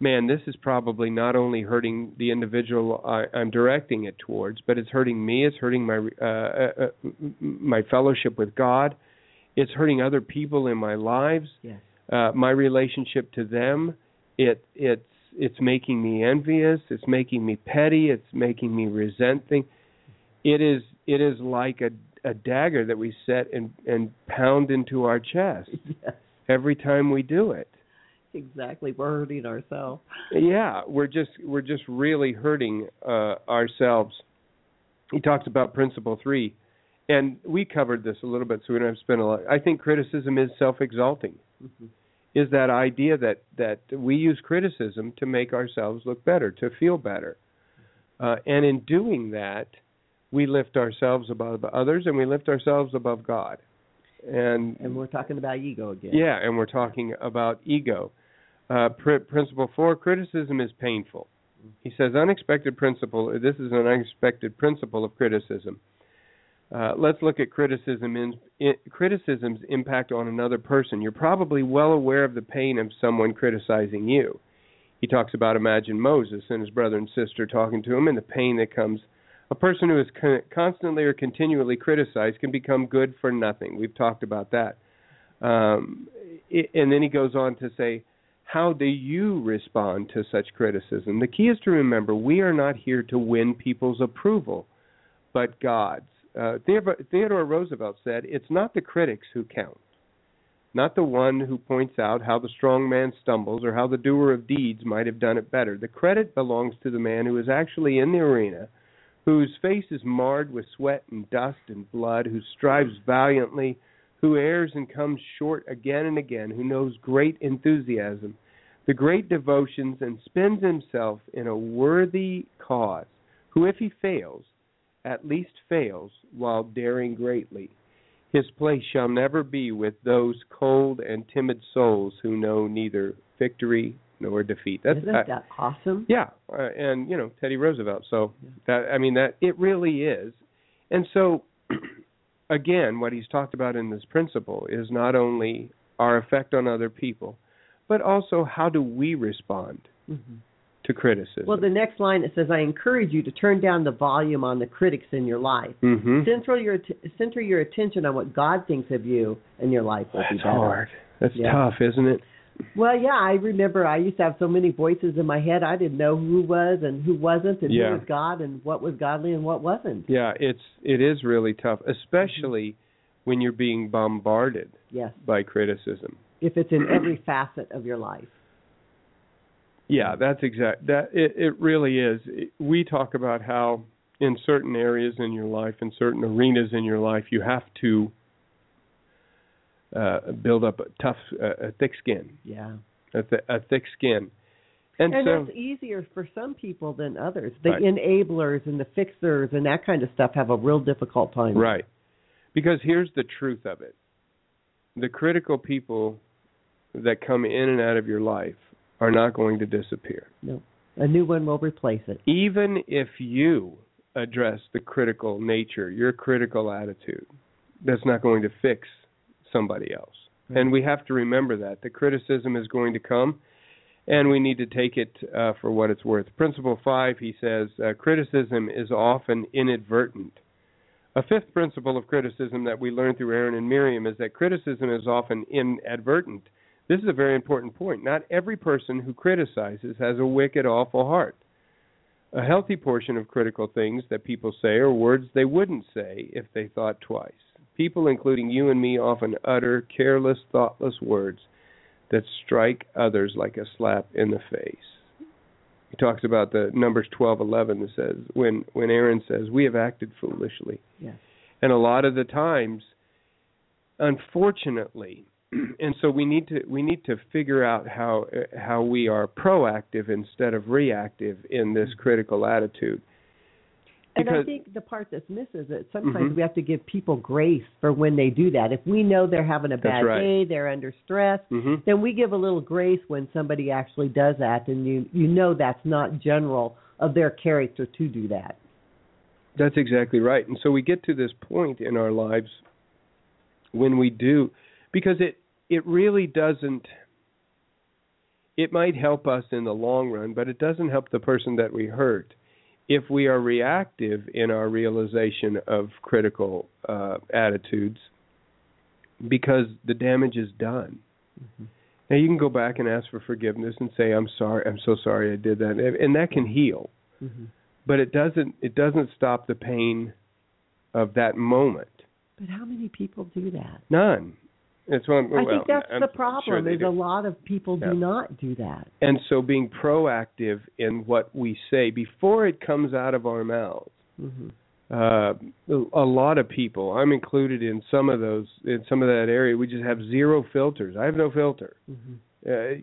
man, this is probably not only hurting the individual I, I'm directing it towards, but it's hurting me. It's hurting my uh, uh, uh, my fellowship with God. It's hurting other people in my lives. Yes. Uh, my relationship to them. It it's it's making me envious. It's making me petty. It's making me resent things. It is it is like a a dagger that we set and and pound into our chest [LAUGHS] yes. every time we do it. Exactly. We're hurting ourselves. Yeah, we're just we're just really hurting uh, ourselves. He talks about principle three, and we covered this a little bit, so we don't have to spend a lot. I think criticism is self-exalting. Mhm. Is that idea that that we use criticism to make ourselves look better, to feel better, uh, and in doing that, we lift ourselves above others, and we lift ourselves above God. And And we're talking about ego again. yeah, and we're talking about ego. Uh, pr- principle four: criticism is painful. He says unexpected principle. This is an unexpected principle of criticism. Uh, let's look at criticism in, in, criticism's impact on another person. You're probably well aware of the pain of someone criticizing you. He talks about imagine Moses and his brother and sister talking to him and the pain that comes. A person who is con- constantly or continually criticized can become good for nothing. We've talked about that. Um, i and then he goes on to say, how do you respond to such criticism? The key is to remember we are not here to win people's approval, but God's. Uh, Theodore, Theodore Roosevelt said, It's not the critics who count, not the one who points out how the strong man stumbles or how the doer of deeds might have done it better. The credit belongs to the man who is actually in the arena, whose face is marred with sweat and dust and blood, who strives valiantly, who errs and comes short again and again, who knows great enthusiasm, the great devotions, and spends himself in a worthy cause, who, if he fails, at least fails while daring greatly. His place shall never be with those cold and timid souls who know neither victory nor defeat. That's Isn't I- that awesome? yeah, uh, and you know Teddy Roosevelt. So that I mean that it really is, and so [CLEARS THROAT] again, what he's talked about in this principle is not only our effect on other people, but also how do we respond Mhm. to criticism. Well, the next line it says, "I encourage you to turn down the volume on the critics in your life. mm-hmm. Center your center your attention on what God thinks of you, and your life will be That's better." hard. That's Yeah. tough, isn't it? Well, yeah, I remember I used to have so many voices in my head. I didn't know who was and who wasn't, and Yeah. who was God and what was godly and what wasn't. Yeah, it's it is really tough, mm-hmm. especially when you're being bombarded Yes, by criticism. if it's in every [CLEARS THROAT] facet of your life. Yeah, that's exact. That it it really is. We talk about how in certain areas in your life, in certain arenas in your life, you have to uh, build up a tough, uh, a thick skin, Yeah. a, th- a thick skin. And, and so that's easier for some people than others. The Right. enablers and the fixers and that kind of stuff have a real difficult time. Right. Because here's the truth of it. The critical people that come in and out of your life are not going to disappear. No. A new one will replace it. Even if you address the critical nature, your critical attitude, that's not going to fix somebody else. Right. And we have to remember that. The criticism is going to come, and we need to take it uh, for what it's worth. Principle five, he says, uh, criticism is often inadvertent. A fifth principle of criticism that we learn through Aaron and Miriam is that criticism is often inadvertent. This is a very important point. Not every person who criticizes has a wicked, awful heart. A healthy portion of critical things that people say are words they wouldn't say if they thought twice. People, including you and me, often utter careless, thoughtless words that strike others like a slap in the face. He talks about the Numbers twelve eleven that says when when Aaron says we have acted foolishly, Yes. and a lot of the times, unfortunately, [CLEARS THROAT] and so we need to we need to figure out how how we are proactive instead of reactive in this mm-hmm. critical attitude. And I think the part that's missed is that sometimes Mhm. we have to give people grace for when they do that. If we know they're having a bad right. day, they're under stress, hmm then we give a little grace when somebody actually does that, and you you know that's not general of their character to do that. That's exactly right. And so we get to this point in our lives when we do because it it really doesn't it might help us in the long run, but it doesn't help the person that we hurt if we are reactive in our realization of critical uh, attitudes because the damage is done. Now you can go back and ask for forgiveness and say I'm sorry, I'm so sorry I did that, and that can heal Mm-hmm. but it doesn't it doesn't stop the pain of that moment. But how many people do that? None. It's one. I think that's I'm the problem. they is do. a lot of people Yeah. do not do that. And so being proactive in what we say before it comes out of our mouths. hmm Uh, a lot of people, I'm included in some of those, in some of that area. We just have zero filters. I have no filter. hmm Uh,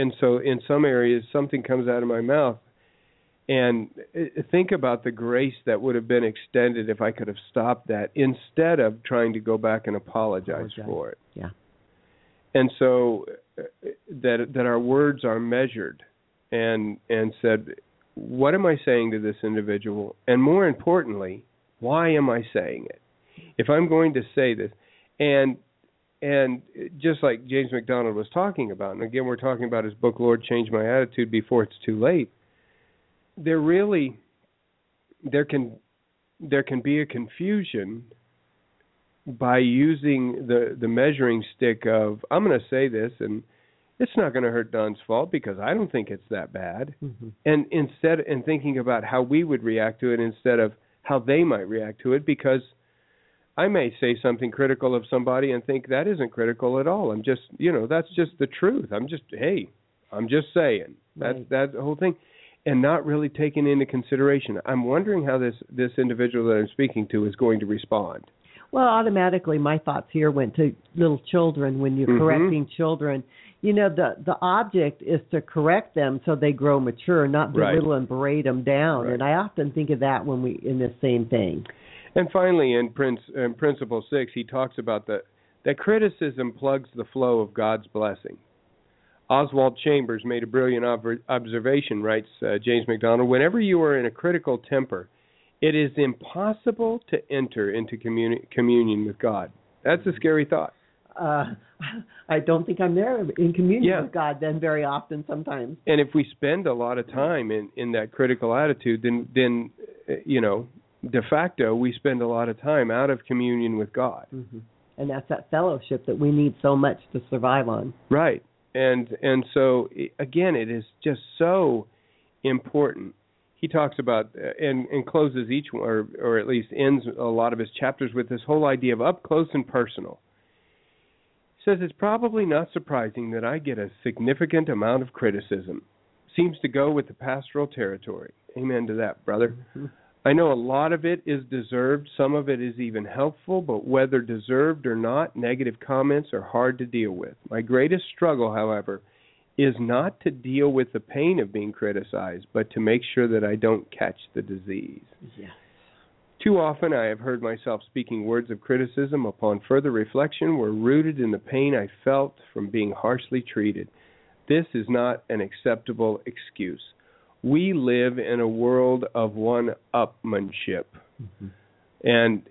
and so in some areas, something comes out of my mouth, and uh, think about the grace that would have been extended if I could have stopped that instead of trying to go back and apologize, Apologize. for it. Yeah. And so uh, that that our words are measured and and said, what am I saying to this individual? And more importantly, why am I saying it? If I'm going to say this, and and just like James MacDonald was talking about, and again we're talking about his book Lord Change My Attitude Before It's Too Late. There really there can there can be a confusion by using the the measuring stick of I'm going to say this and it's not going to hurt Don's fault because I don't think it's that bad hmm and instead and thinking about how we would react to it instead of how they might react to it because I may say something critical of somebody and think that isn't critical at all. I'm just, you know, that's just the truth. I'm just, hey, I'm just saying. That's Right. that's the whole thing, and not really taken into consideration. I'm wondering how this this individual that I'm speaking to is going to respond. Well, automatically my thoughts here went to little children when you're Mhm. correcting children. You know, the the object is to correct them so they grow mature, not Right. belittle and berate them down. Right. And I often think of that when we in this same thing. And finally, in, Prince, in Principle Six, he talks about the that criticism plugs the flow of God's blessing. Oswald Chambers made a brilliant ob- observation, writes uh, James MacDonald. Whenever you are in a critical temper, it is impossible to enter into communi- communion with God. That's a scary thought. Uh, I don't think I'm there in communion Yeah. with God then very often. Sometimes. And if we spend a lot of time in, in that critical attitude, then then uh, you know, de facto, we spend a lot of time out of communion with God. hmm And that's that fellowship that we need so much to survive on. Right. And and so again, it is just so important. He talks about uh, and and closes each one, or or at least ends a lot of his chapters with this whole idea of up close and personal. Says it's probably not surprising that I get a significant amount of criticism. Seems to go with the pastoral territory. Amen to that, brother. Mhm. I know a lot of it is deserved, some of it is even helpful, but whether deserved or not, negative comments are hard to deal with. My greatest struggle, however, is not to deal with the pain of being criticized, but to make sure that I don't catch the disease. Yes. Too often I have heard myself speaking words of criticism upon further reflection were rooted in the pain I felt from being harshly treated. This is not an acceptable excuse. We live in a world of one upmanship. Mm-hmm. And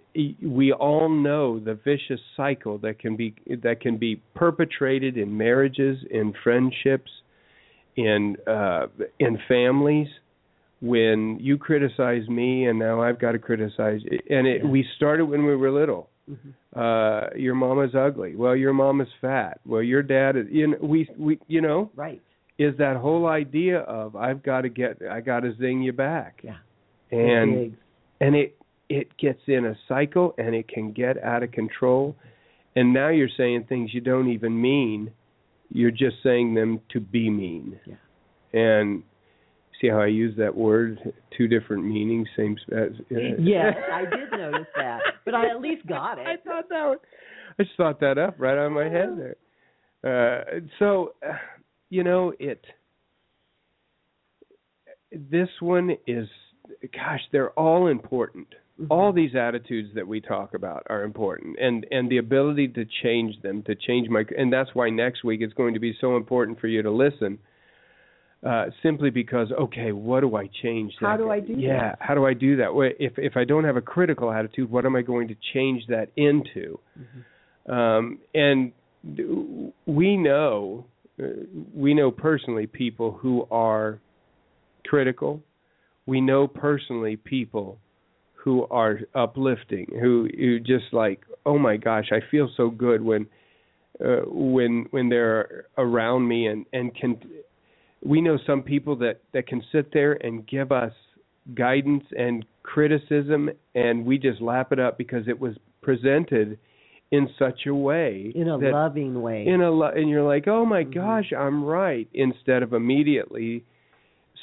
we all know the vicious cycle that can be that can be perpetrated in marriages, in friendships, in uh, in families when you criticize me and now I've got to criticize and it Yeah. we started when we were little Mhm. uh your mama's ugly well your mom is fat well your dad is you know we we you know Right. Is that whole idea of I've got to get I got to zing you back Yeah. and and it it gets in a cycle and it can get out of control and now you're saying things you don't even mean you're just saying them to be mean Yeah. and see how I use that word two different meanings same as [LAUGHS] Yes, I did notice that, but I at least got it. [LAUGHS] I thought that was, I just thought that up right on my head there. Uh, so, uh, you know, it. This one is, gosh, they're all important. Mhm. All these attitudes that we talk about are important, and and the ability to change them, to change my, and that's why next week it's going to be so important for you to listen. Uh, simply because, okay, what do I change? How do I do Yeah, that? how do I do that? Well, If if I don't have a critical attitude, what am I going to change that into? Um, and we know, we know personally people who are critical. We know personally people who are uplifting, who who just like, oh my gosh, I feel so good when uh, when when they're around me and and can. We know some people that that can sit there and give us guidance and criticism, and we just lap it up because it was presented in such a way in a that loving way. in a lo- and you're like, oh my Mhm. gosh, I'm right, instead of immediately.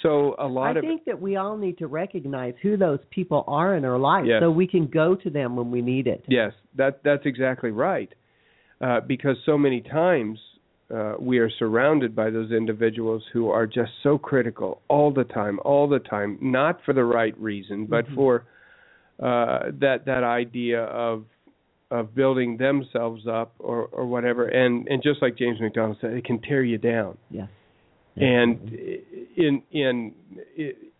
So a lot I of I think that we all need to recognize who those people are in our life, Yes. so we can go to them when we need it. yes, that that's exactly right, uh, because so many times uh, we are surrounded by those individuals who are just so critical all the time, all the time, not for the right reason, but Mhm. for uh, that that idea of of building themselves up or or whatever, and and just like James MacDonald said, it can tear you down. Yes. and in in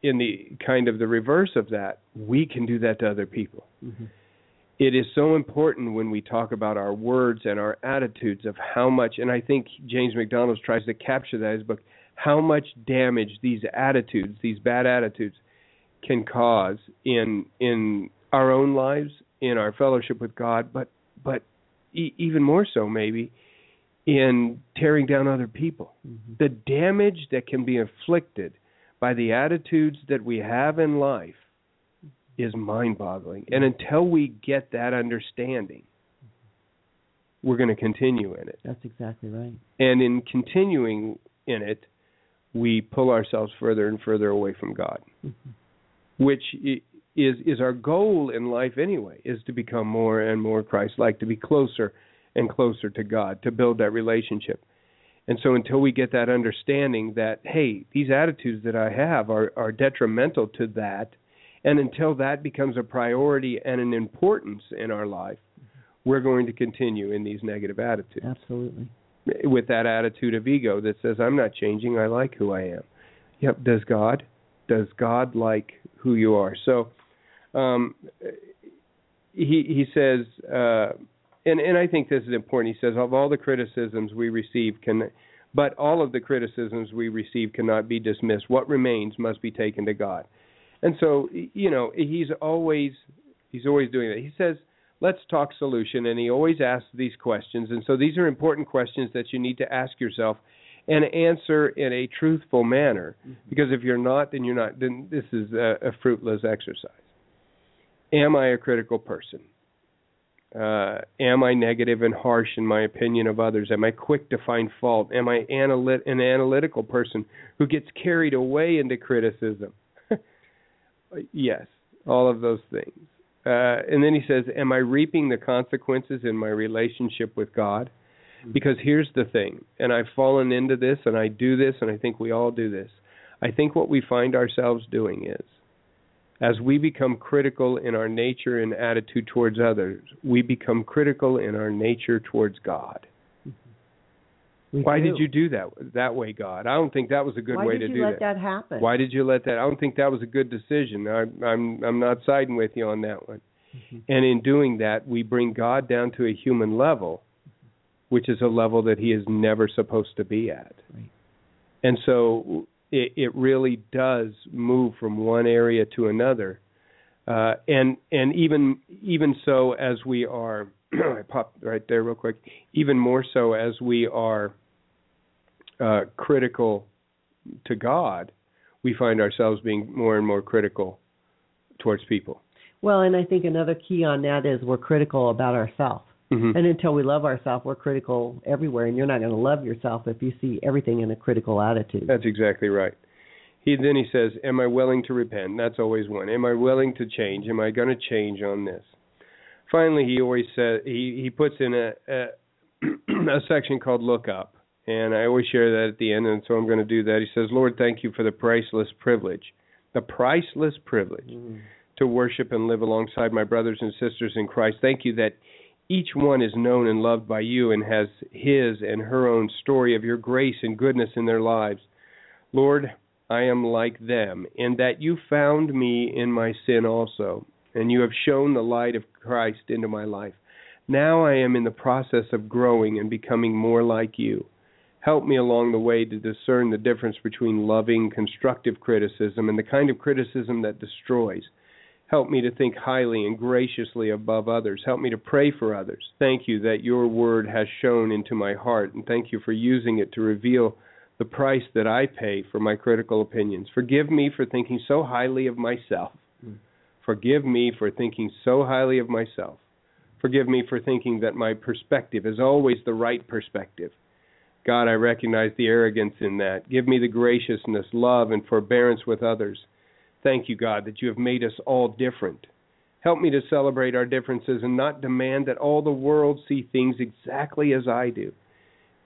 in the kind of the reverse of that we can do that to other people hmm it is so important when we talk about our words and our attitudes of how much and i think james macdonald tries to capture that in his book how much damage these attitudes these bad attitudes can cause in in our own lives in our fellowship with god but but e- even more so maybe in tearing down other people hmm the damage that can be inflicted by the attitudes that we have in life is mind boggling. And until we get that understanding, we're going to continue in it. That's exactly right. And in continuing in it, we pull ourselves further and further away from God, Mhm. which is is our goal in life anyway, is to become more and more Christ-like, to be closer and closer to God, to build that relationship. And so until we get that understanding that hey, these attitudes that I have are are detrimental to that, and until that becomes a priority and an importance in our life, we're going to continue in these negative attitudes Absolutely. with that attitude of ego that says I'm not changing, I like who I am. Yep, does God? Does God like who you are? So um he he says uh and and I think this is important. He says of all the criticisms we receive can but all of the criticisms we receive cannot be dismissed. What remains must be taken to God. And so you know, he's always he's always doing that. He says let's talk solution and he always asks these questions and so these are important questions that you need to ask yourself and answer in a truthful manner because if you're not then you're not then this is a, a fruitless exercise am i a critical person? Uh, am i negative and harsh in my opinion of others? Am i quick to find fault? Am i an analytical person who gets carried away into criticism? [LAUGHS] Yes all of those things. Uh, and then he says, Am I reaping the consequences in my relationship with God? Because here's the thing, and I've fallen into this, and I do this, and I think we all do this. I think what we find ourselves doing is, as we become critical in our nature and attitude towards others, we become critical in our nature towards God. We Why do. did you do that that way, God? I don't think that was a good Why way did to you do let that happen? Why did you let that? I don't think that was a good decision. I, I'm I'm not siding with you on that one. Mm-hmm. And in doing that, we bring God down to a human level, which is a level that He is never supposed to be at. Right. And so it, it really does move from one area to another. Uh, and and even even so, as we are, [CLEARS THROAT] I popped right there real quick. Even more so as we are uh, critical to God, we find ourselves being more and more critical towards people. Well, and I think another key on that is we're critical about ourselves. Mhm. And until we love ourselves, we're critical everywhere. And you're not going to love yourself if you see everything in a critical attitude. That's exactly right. He then he says, "Am I willing to repent?" That's always one. Am I willing to change? Am I going to change on this? Finally, he always says he he puts in a, a [CLEARS THROAT] a section called "Look Up," and I always share that at the end, and so I'm going to do that. He says, "Lord, thank you for the priceless privilege, the priceless privilege Mm. to worship and live alongside my brothers and sisters in Christ. Thank you that." Each one is known and loved by you and has his and her own story of your grace and goodness in their lives. Lord, I am like them, in that you found me in my sin also, and you have shown the light of Christ into my life. Now I am in the process of growing and becoming more like you. Help me along the way to discern the difference between loving, constructive criticism and the kind of criticism that destroys. Help me to think highly and graciously above others. Help me to pray for others. Thank you that your word has shone into my heart, and thank you for using it to reveal the price that I pay for my critical opinions. Forgive me for thinking so highly of myself. Hmm. Forgive me for thinking so highly of myself. Forgive me for thinking that my perspective is always the right perspective. God, I recognize the arrogance in that. Give me the graciousness, love, and forbearance with others. Thank you, God, that you have made us all different. Help me to celebrate our differences and not demand that all the world see things exactly as I do.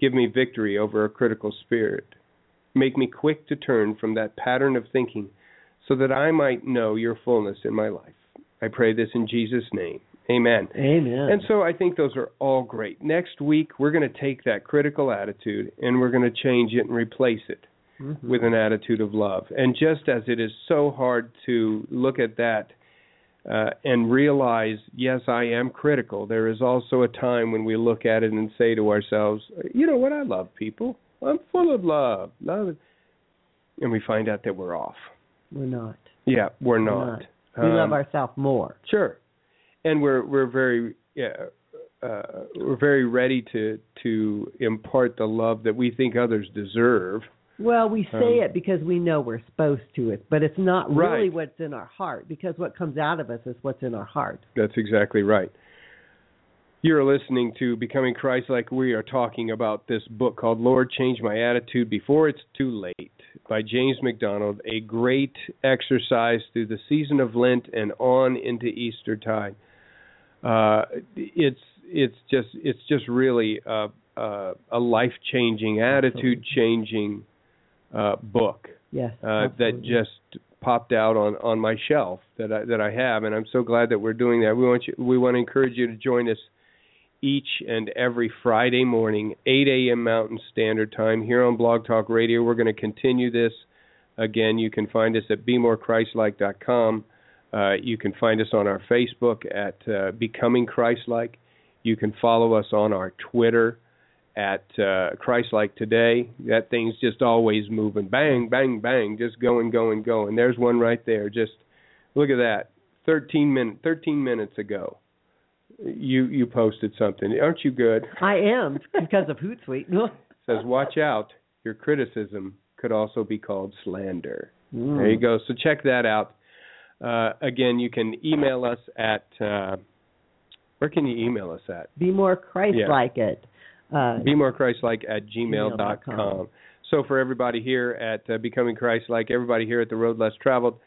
Give me victory over a critical spirit. Make me quick to turn from that pattern of thinking so that I might know your fullness in my life. I pray this in Jesus' name. Amen. Amen. And so I think those are all great. Next week, we're going to take that critical attitude and we're going to change it and replace it Mhm. with an attitude of love. And just as it is so hard to look at that uh, and realize, yes, I am critical, there is also a time when we look at it and say to ourselves, you know what, I love people. I'm full of love. love. And we find out that we're off. We're not. Yeah, we're We're not. We love Um, ourselves more. Sure, and we're we're very yeah, uh, we're very ready to to impart the love that we think others deserve. Well, we say Um, it because we know we're supposed to it, but it's not really Right. what's in our heart because what comes out of us is what's in our heart. That's exactly right. You're listening to Becoming Christ Like. We are talking about this book called Lord Change My Attitude Before It's Too Late by James MacDonald, a great exercise through the season of Lent and on into Easter tide. Uh, it's it's just it's just really a, a, a life changing, attitude changing uh, book Yes. uh, that just popped out on on my shelf that I that I have, and I'm so glad that we're doing that. We want you, we want to encourage you to join us each and every Friday morning, 8 a.m. Mountain Standard Time here on Blog Talk Radio. We're going to continue this. Again, you can find us at BeMoreChristLike.com. Uh, you can find us on our Facebook at uh, Becoming Christlike. You can follow us on our Twitter at uh, Christ like Today. That thing's just always moving. Bang, bang, bang, just going, going, going. There's one right there. Just look at that. 13 minutes 13 minutes ago. You you posted something. Aren't you good? I am because of Hootsuite. [LAUGHS] says watch out. Your criticism could also be called slander. Mm. There you go. So check that out. Uh, again, you can email us at uh, where can you email us at? Be more Christ-like it. Uh, Be more Christ-like at gmail dot gmail.com. So for everybody here at uh, Becoming Christ-like, everybody here at the Road Less Traveled,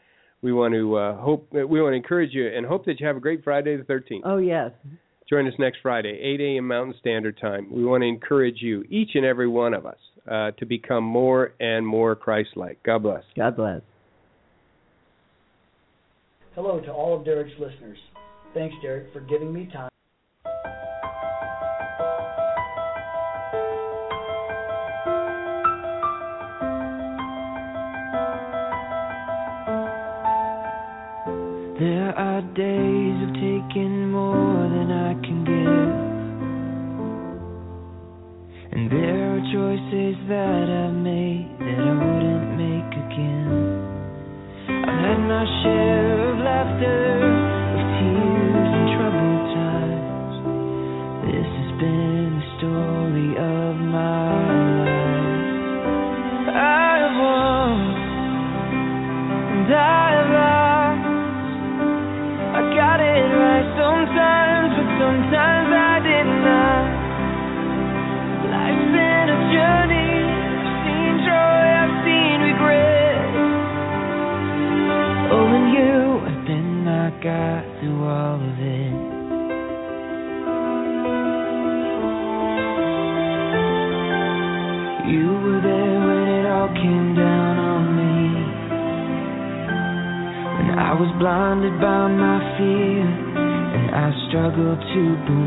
we want to uh, hope we want to encourage you and hope that you have a great Friday the 13th. oh yes. Join us next Friday, 8 a.m. Mountain Standard Time. We want to encourage you, each and every one of us, uh, to become more and more Christ like. God bless. God bless. Hello to all of Derek's listeners. Thanks, Derek, for giving me time. I struggled to believe.